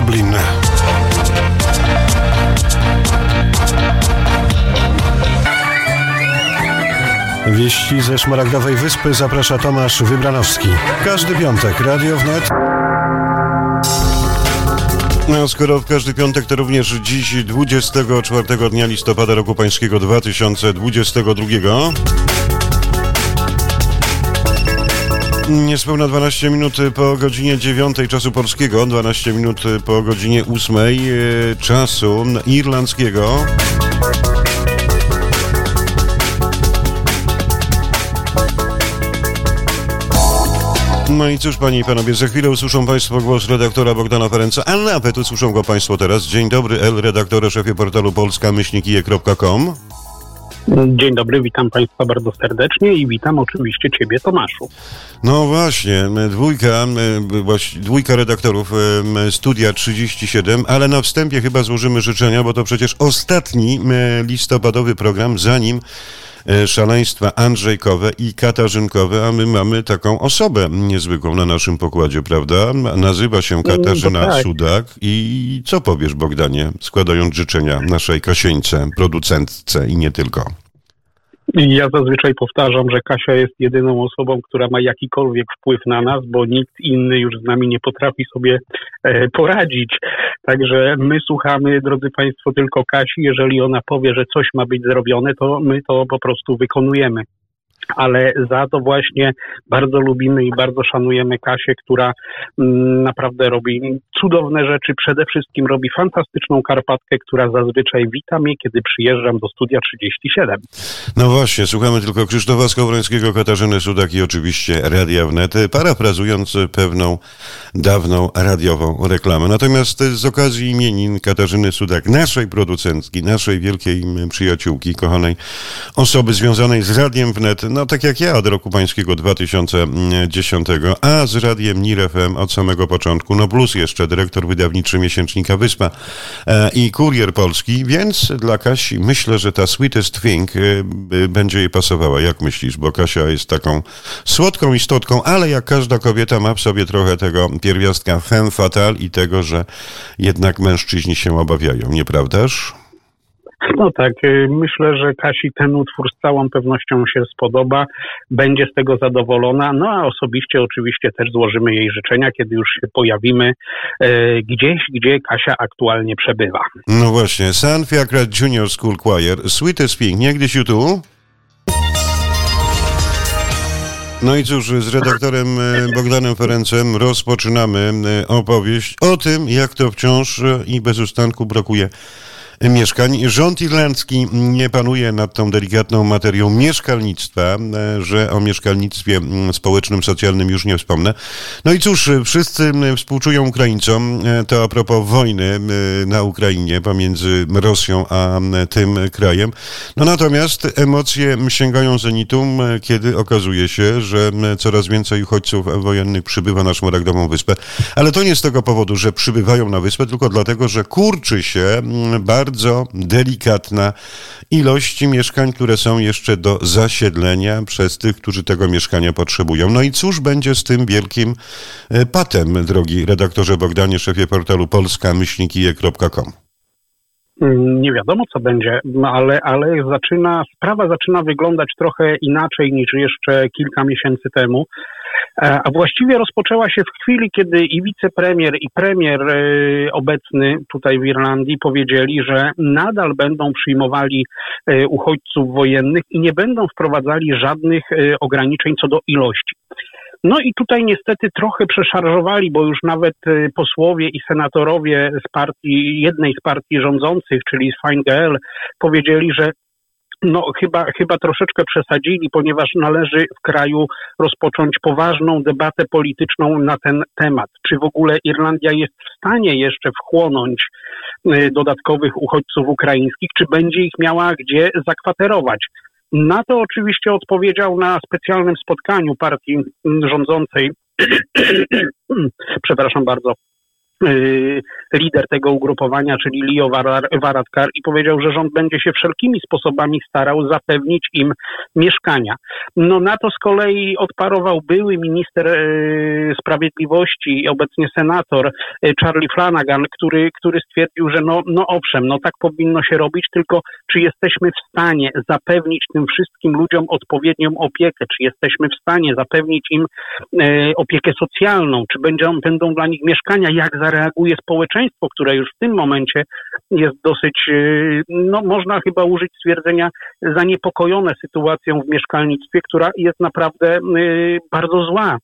Dublin. Wieści ze Szmaragdowej Wyspy zaprasza Tomasz Wybranowski. Każdy piątek Radio Wnet. No, skoro w każdy piątek, to również dziś 24 dnia listopada roku pańskiego 2022. Niespełna 12 minut po godzinie 9 czasu polskiego, 12 minut po godzinie 8 e, czasu irlandzkiego. No i cóż, panie i panowie, za chwilę usłyszą państwo głos redaktora Bogdana Ferenca, a nawet usłyszą go państwo teraz. Dzień dobry, El, redaktorze, szefie portalu polska-kije.com. Dzień dobry, witam Państwa bardzo serdecznie i witam oczywiście Ciebie, Tomaszu. No właśnie, dwójka, dwójka redaktorów Studia 37, ale na wstępie chyba złożymy życzenia, bo to przecież ostatni listopadowy program, zanim szaleństwa Andrzejkowe i Katarzynkowe, a my mamy taką osobę niezwykłą na naszym pokładzie, prawda? Nazywa się mm, Katarzyna no tak. Sudak i co powiesz Bogdanie, składając życzenia naszej Kasieńce, producentce i nie tylko? Ja zazwyczaj powtarzam, że Kasia jest jedyną osobą, która ma jakikolwiek wpływ na nas, bo nikt inny już z nami nie potrafi sobie e, poradzić. Także my słuchamy, drodzy Państwo, tylko Kasi. Jeżeli ona powie, że coś ma być zrobione, to my to po prostu wykonujemy ale za to właśnie bardzo lubimy i bardzo szanujemy Kasię, która mm, naprawdę robi cudowne rzeczy. Przede wszystkim robi fantastyczną Karpatkę, która zazwyczaj wita mnie, kiedy przyjeżdżam do studia 37. No właśnie, słuchamy tylko Krzysztofa Skowrońskiego, Katarzyny Sudak i oczywiście Radia Wnet, parafrazując pewną dawną radiową reklamę. Natomiast z okazji imienin Katarzyny Sudak, naszej producentki, naszej wielkiej przyjaciółki, kochanej osoby związanej z Radiem Wnet, no tak jak ja od roku pańskiego 2010, a z radiem NIR FM od samego początku, no plus jeszcze dyrektor wydawniczy miesięcznika Wyspa e, i kurier polski, więc dla Kasi myślę, że ta sweetest thing e, będzie jej pasowała. Jak myślisz? Bo Kasia jest taką słodką istotką, ale jak każda kobieta ma w sobie trochę tego pierwiastka femme fatale i tego, że jednak mężczyźni się obawiają, nieprawdaż? No tak, y, myślę, że Kasi ten utwór z całą pewnością się spodoba, będzie z tego zadowolona, no a osobiście oczywiście też złożymy jej życzenia, kiedy już się pojawimy e, gdzieś, gdzie Kasia aktualnie przebywa. No właśnie, San Fiacra Junior School Choir, Sweetest Pink, niegdyś tu? No i cóż, z redaktorem e, Bogdanem Ferencem rozpoczynamy e, opowieść o tym, jak to wciąż i bez ustanku brakuje mieszkań. Rząd irlandzki nie panuje nad tą delikatną materią mieszkalnictwa, e, że o mieszkalnictwie mm, społecznym, socjalnym już nie wspomnę. No i cóż, wszyscy współczują Ukraińcom. E, to a propos wojny e, na Ukrainie pomiędzy Rosją a tym krajem. No natomiast emocje sięgają zenitu, kiedy okazuje się, że coraz więcej uchodźców wojennych przybywa na Szmaragdową Wyspę. Ale to nie z tego powodu, że przybywają na wyspę, tylko dlatego, że kurczy się bardzo bardzo delikatna ilość mieszkań, które są jeszcze do zasiedlenia przez tych, którzy tego mieszkania potrzebują. No i cóż będzie z tym wielkim e, patem, drogi redaktorze Bogdanie, szefie portalu polska-kije.com? Nie wiadomo, co będzie, ale, ale zaczyna, sprawa zaczyna wyglądać trochę inaczej niż jeszcze kilka miesięcy temu. E, a właściwie rozpoczęła się w chwili, kiedy i wicepremier, i premier e, obecny tutaj w Irlandii powiedzieli, że nadal będą przyjmowali e, uchodźców wojennych i nie będą wprowadzali żadnych ograniczeń co do ilości. No i tutaj niestety trochę przeszarżowali, bo już nawet posłowie i senatorowie z partii, jednej z partii rządzących, czyli z Fine Gael, powiedzieli, że no chyba, chyba troszeczkę przesadzili, ponieważ należy w kraju rozpocząć poważną debatę polityczną na ten temat. Czy w ogóle Irlandia jest w stanie jeszcze wchłonąć y, dodatkowych uchodźców ukraińskich, czy będzie ich miała gdzie zakwaterować? Na to oczywiście odpowiedział na specjalnym spotkaniu partii rządzącej, przepraszam bardzo, lider tego ugrupowania, czyli Leo Varadkar i powiedział, że rząd będzie się wszelkimi sposobami starał zapewnić im mieszkania. No na to z kolei odparował były minister y, sprawiedliwości i obecnie senator y, Charlie Flanagan, który, który stwierdził, że no, no owszem, no tak powinno się robić, tylko czy jesteśmy w stanie zapewnić tym wszystkim ludziom odpowiednią opiekę, czy jesteśmy w stanie zapewnić im opiekę socjalną, czy będą, będą dla nich mieszkania, jak zareaguje społeczeństwo, które już w tym momencie jest dosyć, y, no można chyba użyć stwierdzenia, zaniepokojone sytuacją w mieszkalnictwie, która jest naprawdę y, bardzo zła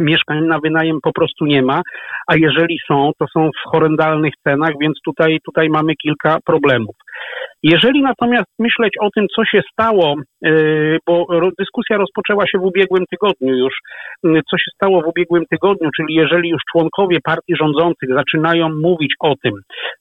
mieszkań na wynajem po prostu nie ma, a jeżeli są, to są w horrendalnych cenach, więc tutaj, tutaj mamy kilka problemów. Jeżeli natomiast myśleć o tym, co się stało, yy, bo dyskusja rozpoczęła się w ubiegłym tygodniu już, co się stało w ubiegłym tygodniu, czyli jeżeli już członkowie partii rządzących zaczynają mówić o tym,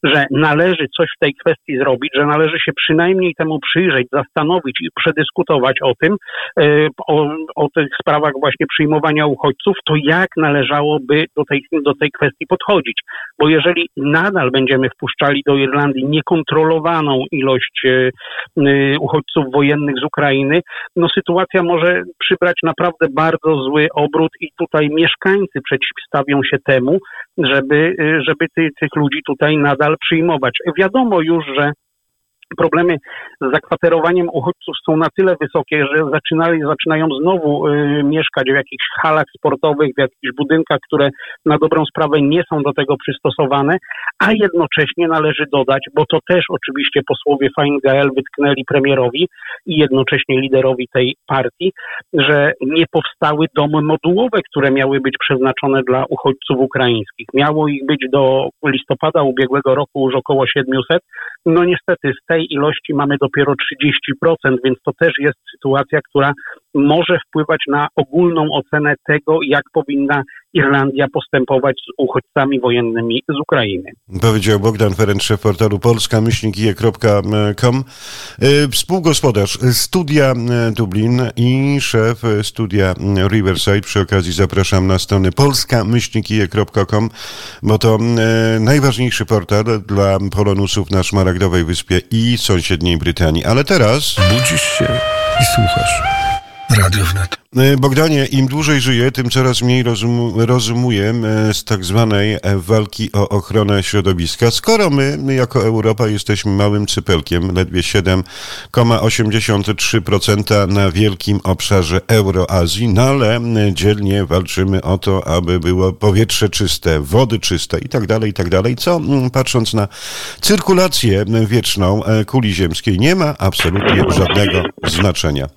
że należy coś w tej kwestii zrobić, że należy się przynajmniej temu przyjrzeć, zastanowić i przedyskutować o tym, yy, o, o tych sprawach właśnie przyjmowania uchodźców, to jak należałoby do tej, do tej kwestii podchodzić. Bo jeżeli nadal będziemy wpuszczali do Irlandii niekontrolowaną ilość e, uchodźców wojennych z Ukrainy, no sytuacja może przybrać naprawdę bardzo zły obrót i tutaj mieszkańcy przeciwstawią się temu, żeby, e, żeby ty, tych ludzi tutaj nadal przyjmować. Wiadomo już, że problemy z zakwaterowaniem uchodźców są na tyle wysokie, że zaczynali, zaczynają znowu y, mieszkać w jakichś halach sportowych, w jakichś budynkach, które na dobrą sprawę nie są do tego przystosowane, a jednocześnie należy dodać, bo to też oczywiście posłowie Fine wytknęli premierowi i jednocześnie liderowi tej partii, że nie powstały domy modułowe, które miały być przeznaczone dla uchodźców ukraińskich. Miało ich być do listopada ubiegłego roku już około 700. No niestety z tej tej ilości mamy dopiero 30%, więc to też jest sytuacja, która może wpływać na ogólną ocenę tego, jak powinna Irlandia postępować z uchodźcami wojennymi z Ukrainy. Powiedział Bogdan Ferenc, szef portalu polska-je.com, y, współgospodarz studia y, Dublin i szef studia Riverside. Przy okazji zapraszam na stronę polska-je.com, bo to y, najważniejszy portal dla polonusów na Szmaragdowej Wyspie i sąsiedniej Brytanii. Ale teraz... Budzisz się i słuchasz. Radio Wnet. E, Bogdanie, im dłużej żyję, tym coraz mniej rozum, e, z tak zwanej e, walki o ochronę środowiska. Skoro my, my jako Europa jesteśmy małym cypelkiem, ledwie 7,83% na wielkim obszarze Euroazji, no ale dzielnie walczymy o to, aby było powietrze czyste, wody czyste i tak dalej, i tak dalej, co patrząc na cyrkulację wieczną kuli ziemskiej nie ma absolutnie żadnego znaczenia.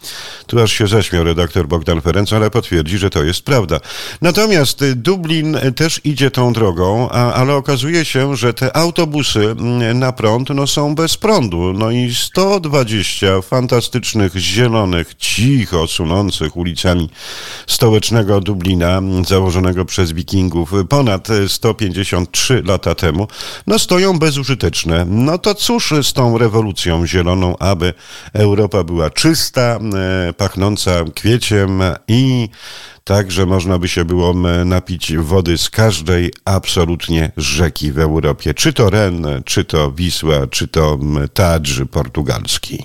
Tu aż się zaśmiał redaktor Bogdan Ferenc, ale potwierdzi, że to jest prawda. Natomiast y, Dublin też idzie tą drogą, a, ale okazuje się, że te autobusy mm, na prąd no, są bez prądu. No i 120 fantastycznych, zielonych, cicho sunących ulicami stołecznego Dublina, założonego przez wikingów ponad 153 lata temu, no stoją bezużyteczne. No to cóż z tą rewolucją zieloną, aby Europa była czysta, e, pachnąca kwieciem, i także można by się było napić wody z każdej absolutnie rzeki w Europie. Czy to Ren, czy to Wisła, czy to Tadż portugalski.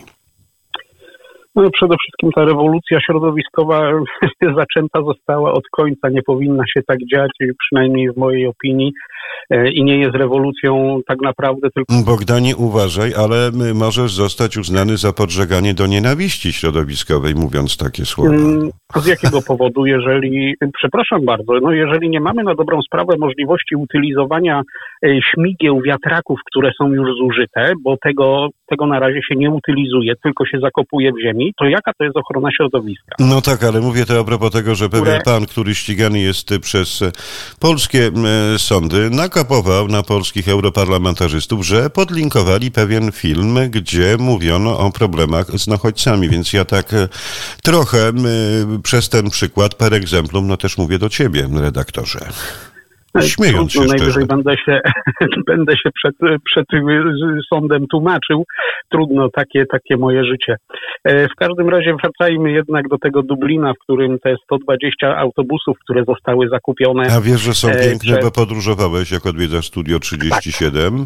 No, przede wszystkim ta rewolucja środowiskowa zaczęta została od końca, nie powinna się tak dziać, przynajmniej w mojej opinii. E, i nie jest rewolucją tak naprawdę tylko... Bogdanie, uważaj, ale możesz zostać uznany za podżeganie do nienawiści środowiskowej, mówiąc takie słowa. Mm, z jakiego powodu, jeżeli, przepraszam bardzo, no jeżeli nie mamy na dobrą sprawę możliwości utylizowania e, śmigieł, wiatraków, które są już zużyte, bo tego, tego na razie się nie utylizuje, tylko się zakopuje w ziemi, to jaka to jest ochrona środowiska? No tak, ale mówię to a propos tego, że pewien które... pan, który ścigany jest przez polskie sądy, nakapował na polskich europarlamentarzystów, że podlinkowali pewien film, gdzie mówiono o problemach z nachodźcami, więc ja tak e, trochę przez ten przykład, per exemplum, no też mówię do ciebie, redaktorze. Śmiejąc się najwyżej szczerze. będę się, będę się przed, przed sądem tłumaczył. Trudno, takie, takie moje życie. E, W każdym razie wracajmy jednak do tego Dublina, w którym te 120 autobusów, które zostały zakupione. A wiesz, że są E, piękne, że- bo podróżowałeś, jak odwiedzasz Studio 37?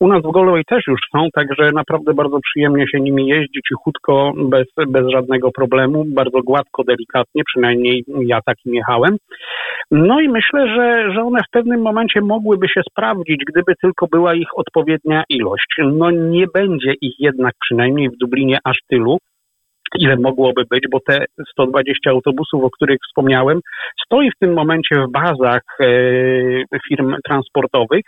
U nas w Galway też już są, także naprawdę bardzo przyjemnie się nimi jeździ, cichutko, bez, bez żadnego problemu, bardzo gładko, delikatnie, przynajmniej ja takim jechałem. No i myślę, że, że one w pewnym momencie mogłyby się sprawdzić, gdyby tylko była ich odpowiednia ilość. No nie będzie ich jednak przynajmniej w Dublinie aż tylu, ile mogłoby być, bo te 120 autobusów, o których wspomniałem, stoi w tym momencie w bazach e, firm transportowych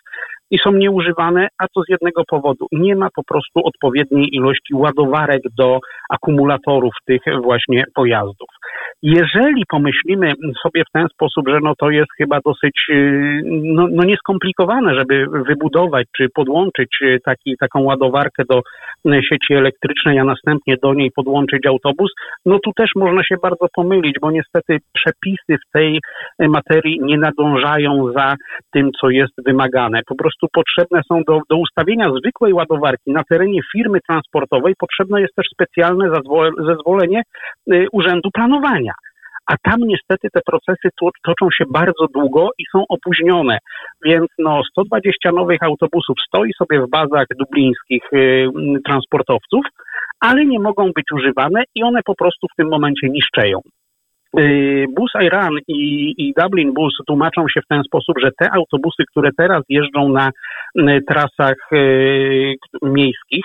i są nieużywane, a to z jednego powodu. Nie ma po prostu odpowiedniej ilości ładowarek do akumulatorów tych właśnie pojazdów. Jeżeli pomyślimy sobie w ten sposób, że no to jest chyba dosyć yy, no, no nieskomplikowane, żeby wybudować czy podłączyć yy, taki, taką ładowarkę do sieci elektrycznej, a następnie do niej podłączyć autobus, no tu też można się bardzo pomylić, bo niestety przepisy w tej materii nie nadążają za tym, co jest wymagane. Po prostu potrzebne są do, do ustawienia zwykłej ładowarki na terenie firmy transportowej, potrzebne jest też specjalne zezwol- zezwolenie y, Urzędu Planowania. A tam niestety te procesy to, toczą się bardzo długo i są opóźnione. Więc no 120 nowych autobusów stoi sobie w bazach dublińskich y, transportowców, ale nie mogą być używane i one po prostu w tym momencie niszczeją. Y, Bus Iran i, i Dublin Bus tłumaczą się w ten sposób, że te autobusy, które teraz jeżdżą na trasach y, miejskich,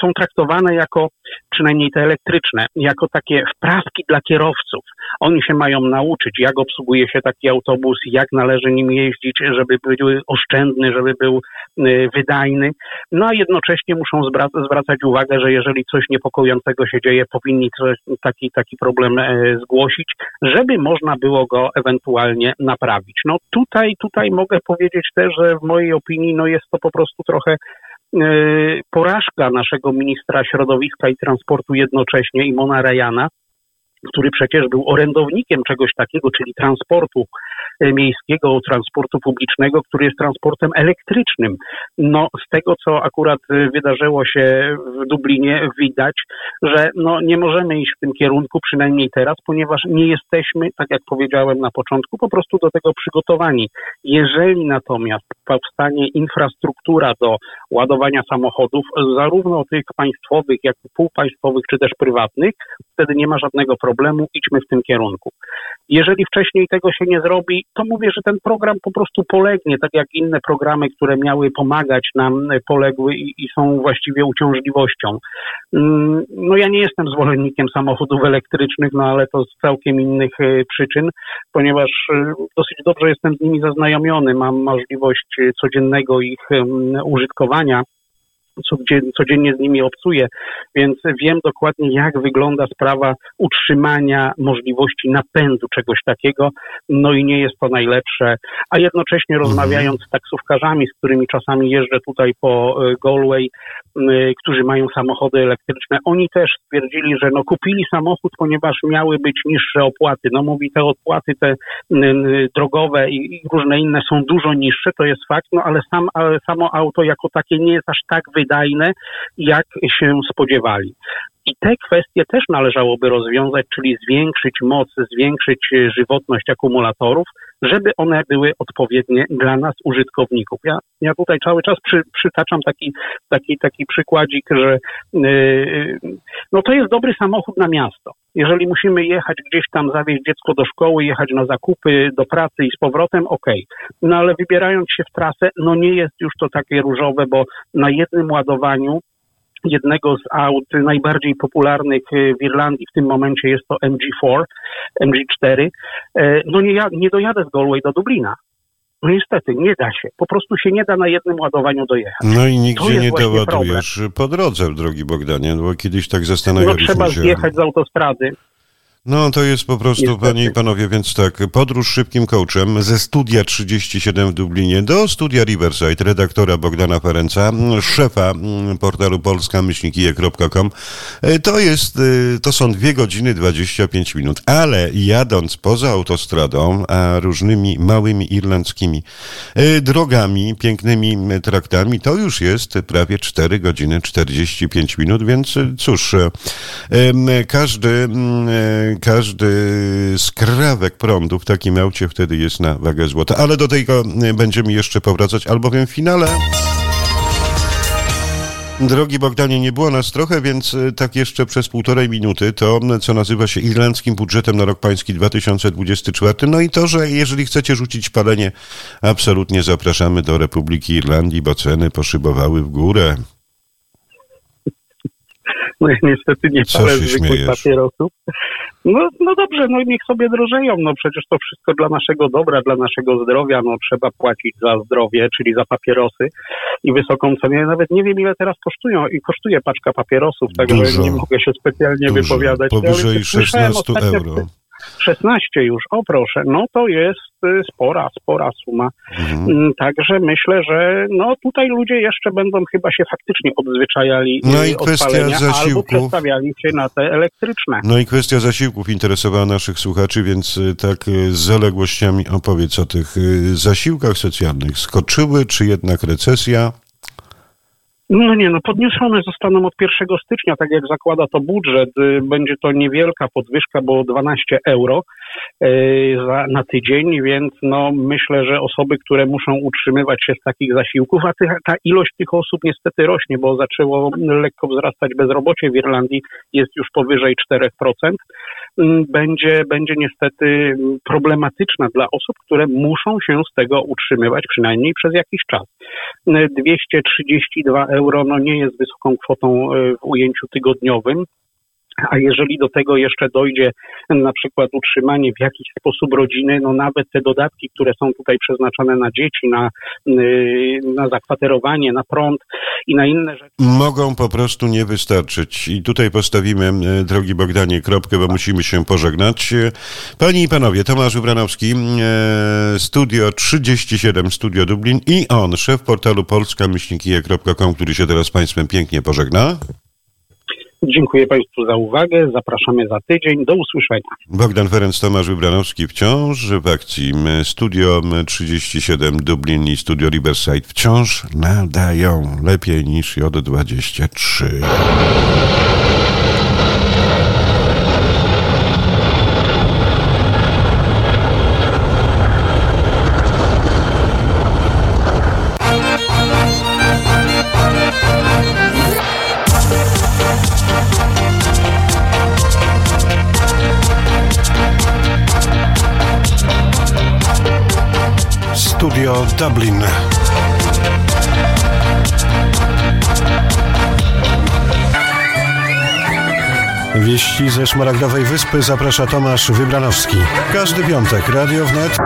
są traktowane jako, przynajmniej te elektryczne, jako takie wprawki dla kierowców. Oni się mają nauczyć, jak obsługuje się taki autobus, jak należy nim jeździć, żeby był oszczędny, żeby był y, wydajny. No a jednocześnie muszą zwra- zwracać uwagę, że jeżeli coś niepokojącego się dzieje, powinni taki, taki problem e, zgłosić, żeby można było go ewentualnie naprawić. No tutaj, tutaj mogę powiedzieć też, że w mojej opinii no jest to po prostu trochę e, porażka naszego ministra środowiska i transportu jednocześnie, Imona Rejana, który przecież był orędownikiem czegoś takiego, czyli transportu e, miejskiego, transportu publicznego, który jest transportem elektrycznym. No, z tego, co akurat e, wydarzyło się w Dublinie, widać, że no, nie możemy iść w tym kierunku, przynajmniej teraz, ponieważ nie jesteśmy, tak jak powiedziałem na początku, po prostu do tego przygotowani. Jeżeli natomiast powstanie infrastruktura do ładowania samochodów, zarówno tych państwowych, jak i półpaństwowych, czy też prywatnych, wtedy nie ma żadnego problemu, idźmy w tym kierunku. Jeżeli wcześniej tego się nie zrobi, to mówię, że ten program po prostu polegnie, tak jak inne programy, które miały pomagać nam, e, poległy i, i są właściwie uciążliwością. Mm, No ja nie jestem zwolennikiem samochodów elektrycznych, no ale to z całkiem innych e, przyczyn, ponieważ e, dosyć dobrze jestem z nimi zaznajomiony, mam możliwość codziennego ich użytkowania codziennie z nimi obcuję, więc wiem dokładnie, jak wygląda sprawa utrzymania możliwości napędu czegoś takiego, no i nie jest to najlepsze. A jednocześnie rozmawiając z taksówkarzami, z którymi czasami jeżdżę tutaj po e, Galway, m, którzy mają samochody elektryczne, oni też stwierdzili, że no kupili samochód, ponieważ miały być niższe opłaty. No mówi, te opłaty te drogowe i, różne inne są dużo niższe, to jest fakt, no ale sam, ale samo auto jako takie nie jest aż tak wydajne, jak się spodziewali. I te kwestie też należałoby rozwiązać, czyli zwiększyć moc, zwiększyć żywotność akumulatorów, żeby one były odpowiednie dla nas, użytkowników. Ja, ja tutaj cały czas przy, przytaczam taki, taki, taki przykładzik, że yy, no to jest dobry samochód na miasto. Jeżeli musimy jechać gdzieś tam, zawieźć dziecko do szkoły, jechać na zakupy, do pracy i z powrotem, okej. No ale wybierając się w trasę, no nie jest już to takie różowe, bo na jednym ładowaniu jednego z aut najbardziej popularnych y, w Irlandii w tym momencie jest to MG4, MG4. E, No nie, ja, nie dojadę z Galway do Dublina. No niestety, nie da się. Po prostu się nie da na jednym ładowaniu dojechać. No i nigdzie nie doładujesz po drodze, drogi Bogdanie, bo kiedyś tak No zastanawialiśmy trzeba się. zjechać z autostrady. No to jest po prostu, Niestety. panie i panowie, więc tak, podróż szybkim coachem ze studia 37 w Dublinie do studia Riverside, redaktora Bogdana Ferenca, szefa mm, portalu polska-kije.com. E, To jest, e, to są dwie godziny 25 minut, ale jadąc poza autostradą, a różnymi małymi irlandzkimi e, drogami, pięknymi traktami, to już jest prawie 4 godziny 45 minut, więc cóż, każdy, każdy skrawek prądu w takim aucie wtedy jest na wagę złota. Ale do tego e, będziemy jeszcze powracać, albowiem w finale Drogi Bogdanie, nie było nas trochę, więc e, tak jeszcze przez półtorej minuty to, m, co nazywa się irlandzkim budżetem na rok pański 2024. No i to, że jeżeli chcecie rzucić palenie, absolutnie zapraszamy do Republiki Irlandii, bo ceny poszybowały w górę. No ja niestety nie Co palę zwykłych papierosów. No, no dobrze, no niech sobie drożeją, no przecież to wszystko dla naszego dobra, dla naszego zdrowia, no trzeba płacić za zdrowie, czyli za papierosy i wysoką cenę. Ja nawet nie wiem ile teraz kosztują i kosztuje paczka papierosów, także nie mogę się specjalnie Dużo, wypowiadać. Powyżej słyszałem 16 ostatnio- euro. 16 już, o proszę, no to jest y, spora, spora suma. Mhm. Mm, Także myślę, że no tutaj ludzie jeszcze będą chyba się faktycznie odzwyczajali No y, i od kwestia palenia, albo zasiłków. przestawiali się na te elektryczne. No i kwestia zasiłków interesowała naszych słuchaczy, więc y, tak z zaległościami opowiedz o tych zasiłkach socjalnych. Skoczyły, czy jednak recesja? No nie, no podniesione zostaną od 1 stycznia, tak jak zakłada to budżet. Y, Będzie to niewielka podwyżka, bo 12 euro y, za, na tydzień, więc no myślę, że osoby, które muszą utrzymywać się z takich zasiłków, a ty, ta ilość tych osób niestety rośnie, bo zaczęło lekko wzrastać bezrobocie w Irlandii, jest już powyżej 4%, mm, będzie, będzie niestety problematyczna dla osób, które muszą się z tego utrzymywać przynajmniej przez jakiś czas. 232 euro no nie jest wysoką kwotą e, w ujęciu tygodniowym. A jeżeli do tego jeszcze dojdzie na przykład utrzymanie w jakiś sposób rodziny, no nawet te dodatki, które są tutaj przeznaczone na dzieci, na, yy, na zakwaterowanie, na prąd i na inne rzeczy. Mogą po prostu nie wystarczyć. I tutaj postawimy, e, drogi Bogdanie, kropkę, bo musimy się pożegnać. Panie i panowie, Tomasz Wybranowski, e, Studio 37, Studio Dublin i on, szef portalu polska-kije.com, który się teraz z Państwem pięknie pożegna. Dziękuję Państwu za uwagę. Zapraszamy za tydzień. Do usłyszenia. Bogdan Ferenc, Tomasz Wybranowski wciąż w akcji Studio M 37 Dublin i Studio Riverside wciąż nadają lepiej niż J23. Dublin. Wieści ze Szmaragdowej Wyspy zaprasza Tomasz Wybranowski. Każdy piątek Radio Wnet